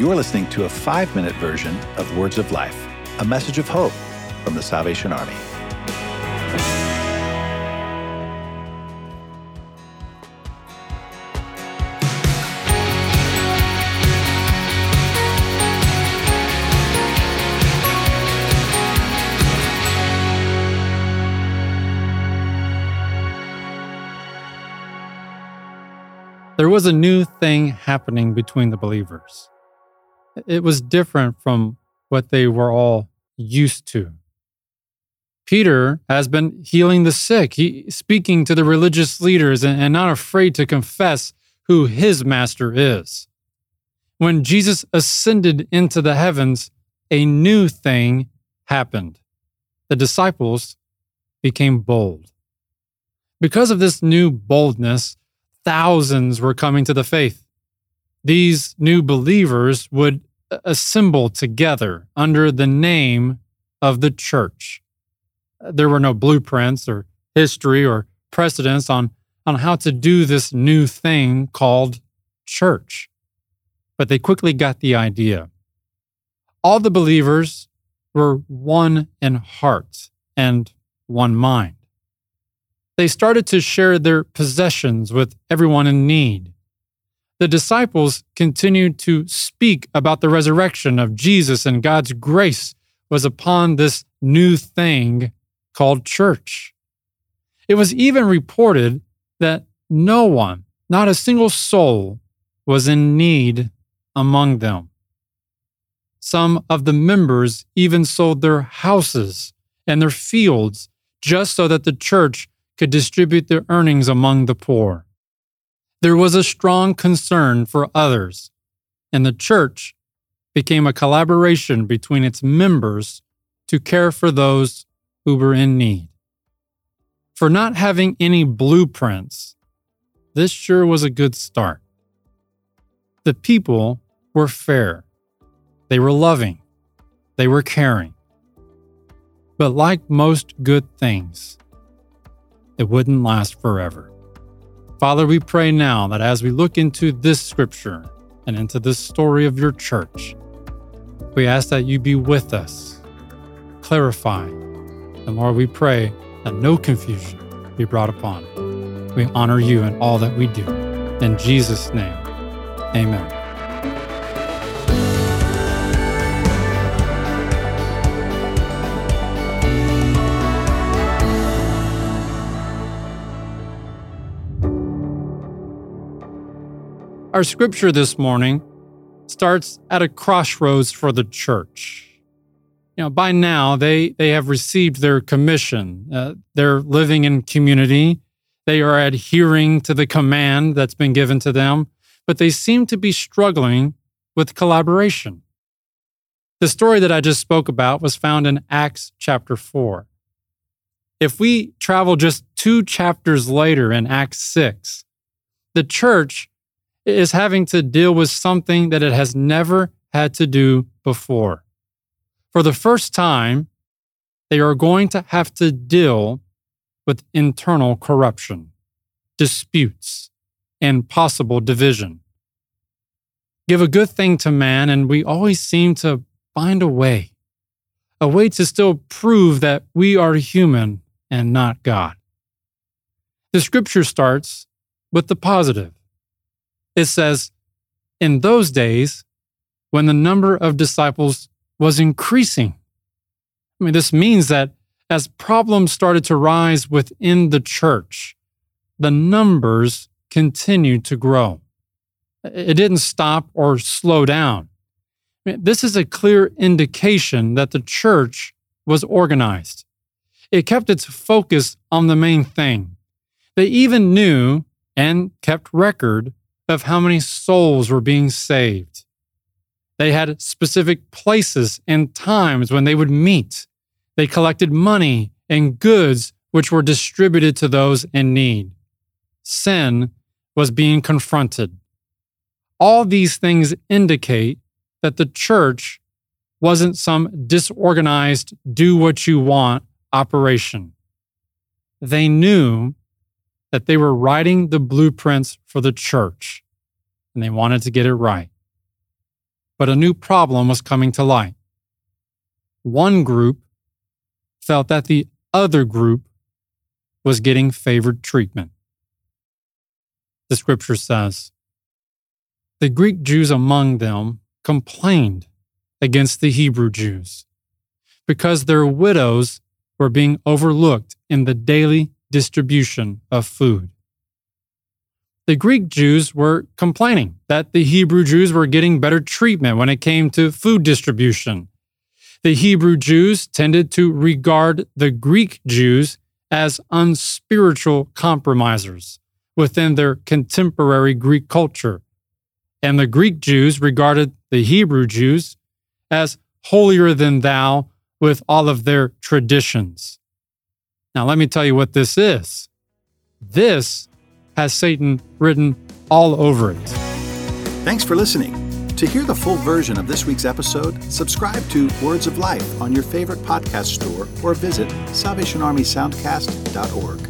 You're listening to a five minute version of Words of Life, a message of hope from the Salvation Army. There was a new thing happening between the believers. It was different from what they were all used to. Peter has been healing the sick, he speaking to the religious leaders and, and not afraid to confess who his master is. When Jesus ascended into the heavens, a new thing happened. The disciples became bold. Because of this new boldness, thousands were coming to the faith. These new believers would assemble together under the name of the church. Uh, there were no blueprints or history or precedents on, on how to do this new thing called church. But they quickly got the idea. All the believers were one in heart and one mind. They started to share their possessions with everyone in need. The disciples continued to speak about the resurrection of Jesus and God's grace was upon this new thing called church. It was even reported that no one, not a single soul, was in need among them. Some of the members even sold their houses and their fields just so that the church could distribute their earnings among the poor. There was a strong concern for others, and the church became a collaboration between its members to care for those who were in need. For not having any blueprints, this sure was a good start. The people were fair, they were loving, they were caring. But like most good things, it wouldn't last forever. Father, we pray now that as we look into this scripture and into this story of your church, we ask that you be with us, clarify, and Lord, we pray that no confusion be brought upon. We honor you in all that we do. In Jesus' name, amen. Our scripture this morning starts at a crossroads for the church. You know, by now they they have received their commission. Uh, they're living in community. They are adhering to the command that's been given to them, but they seem to be struggling with collaboration. The story that I just spoke about was found in Acts chapter 4. If we travel just two chapters later in Acts 6, the church is having to deal with something that it has never had to do before. For the first time, they are going to have to deal with internal corruption, disputes, and possible division. Give a good thing to man, and we always seem to find a way, a way to still prove that we are human and not God. The scripture starts with the positive it says, In those days, when the number of disciples was increasing. I mean, this means that as problems started to rise within the church, the numbers continued to grow. It didn't stop or slow down. I mean, this is a clear indication that the church was organized. It kept its focus on the main thing. They even knew and kept record of how many souls were being saved. They had specific places and times when they would meet. They collected money and goods which were distributed to those in need. Sin was being confronted. All these things indicate that the church wasn't some disorganized, do what you want operation. They knew that they were writing the blueprints for the church and they wanted to get it right. but a new problem was coming to light. One group felt that the other group was getting favored treatment. The scripture says, The Greek Jews among them complained against the Hebrew Jews because their widows were being overlooked in the daily distribution of food. The Greek Jews were complaining that the Hebrew Jews were getting better treatment when it came to food distribution. The Hebrew Jews tended to regard the Greek Jews as unspiritual compromisers within their contemporary Greek culture. And the Greek Jews regarded the Hebrew Jews as holier than thou with all of their traditions. Now, let me tell you what this is. This has Satan written all over it. Thanks for listening. To hear the full version of this week's episode, subscribe to Words of Life on your favorite podcast store or visit SalvationArmySoundcast.org.